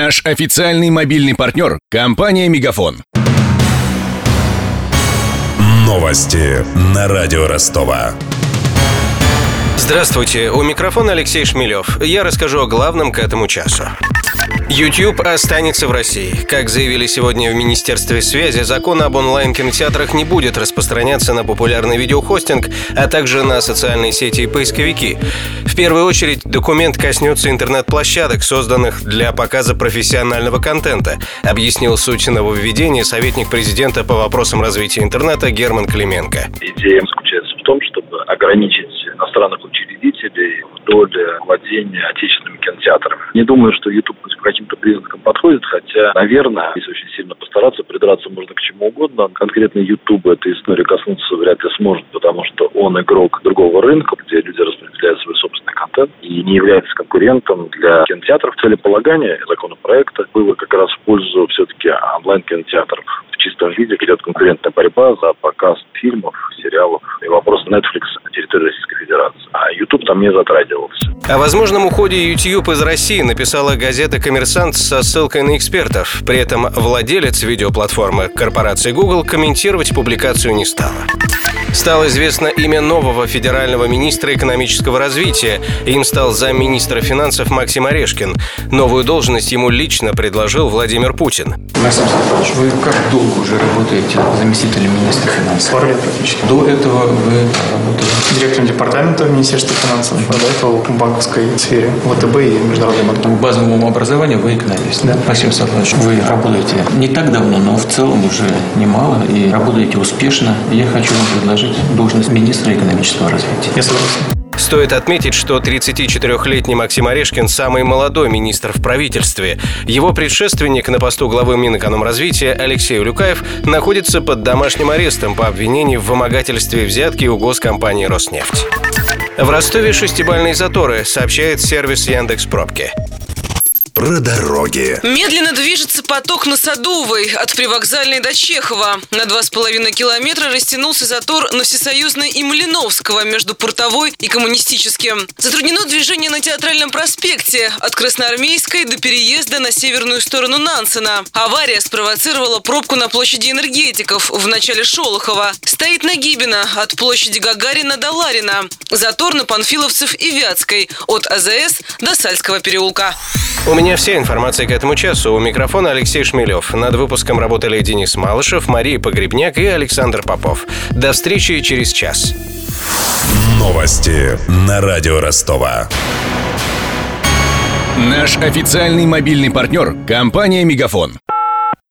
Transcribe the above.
Наш официальный мобильный партнер – компания «Мегафон». Новости на радио Ростова. Здравствуйте, у микрофона Алексей Шмелев. Я расскажу о главном к этому часу. YouTube останется в России. Как заявили сегодня в Министерстве связи, закон об онлайн-кинотеатрах не будет распространяться на популярный видеохостинг, а также на социальные сети и поисковики. В первую очередь, документ коснется интернет-площадок, созданных для показа профессионального контента, объяснил суть нововведения советник президента по вопросам развития интернета Герман Клименко. Идея заключается в том, чтобы ограничить иностранных учредителей в доле владения отечественными кинотеатрами. Не думаю, что YouTube по каким-то признакам подходит, хотя, наверное, если очень сильно постараться, придраться можно к чему угодно. Конкретно YouTube эта история коснуться вряд ли сможет, потому что он игрок другого рынка, где люди распределяют свой собственный контент и не является конкурентом для кинотеатров. Целеполагание законопроекта было как раз в пользу все-таки онлайн-кинотеатров в чистом виде, идет конкурентная борьба за показ фильмов, сериалов и вопрос Netflix на территории Российской YouTube там не затрагивался. О возможном уходе YouTube из России написала газета «Коммерсант» со ссылкой на экспертов. При этом владелец видеоплатформы корпорации Google комментировать публикацию не стала. Стало известно имя нового федерального министра экономического развития. Им стал замминистра финансов Максим Орешкин. Новую должность ему лично предложил Владимир Путин. Максим Сергеевич, вы как долго уже работаете заместителем министра финансов? Пару лет практически. До этого вы работали? Директором департамента Министерства финансов, а до этого в банковской сфере, ВТБ и Международный банк. По базовому образованию вы экономист. Да. Максим Сергеевич, вы работаете не так давно, но в целом уже немало и работаете успешно. Я хочу вам предложить должность министра экономического развития. Я согласен. Стоит отметить, что 34-летний Максим Орешкин – самый молодой министр в правительстве. Его предшественник на посту главы Минэкономразвития Алексей Улюкаев находится под домашним арестом по обвинению в вымогательстве взятки у госкомпании «Роснефть». В Ростове шестибальные заторы, сообщает сервис Яндекс Пробки. Про дороги. Медленно движется поток на Садовой от привокзальной до Чехова. На 2,5 километра растянулся затор на Всесоюзной и Малиновского между Портовой и Коммунистическим. Затруднено движение на Театральном проспекте от Красноармейской до переезда на северную сторону Нансена. Авария спровоцировала пробку на площади энергетиков в начале Шолохова. Стоит Нагибина от площади Гагарина до Ларина. Затор на Панфиловцев и Вятской от АЗС до Сальского переулка. У меня вся информация к этому часу. У микрофона Алексей Шмелев. Над выпуском работали Денис Малышев, Мария Погребняк и Александр Попов. До встречи через час. Новости на радио Ростова. Наш официальный мобильный партнер – компания «Мегафон».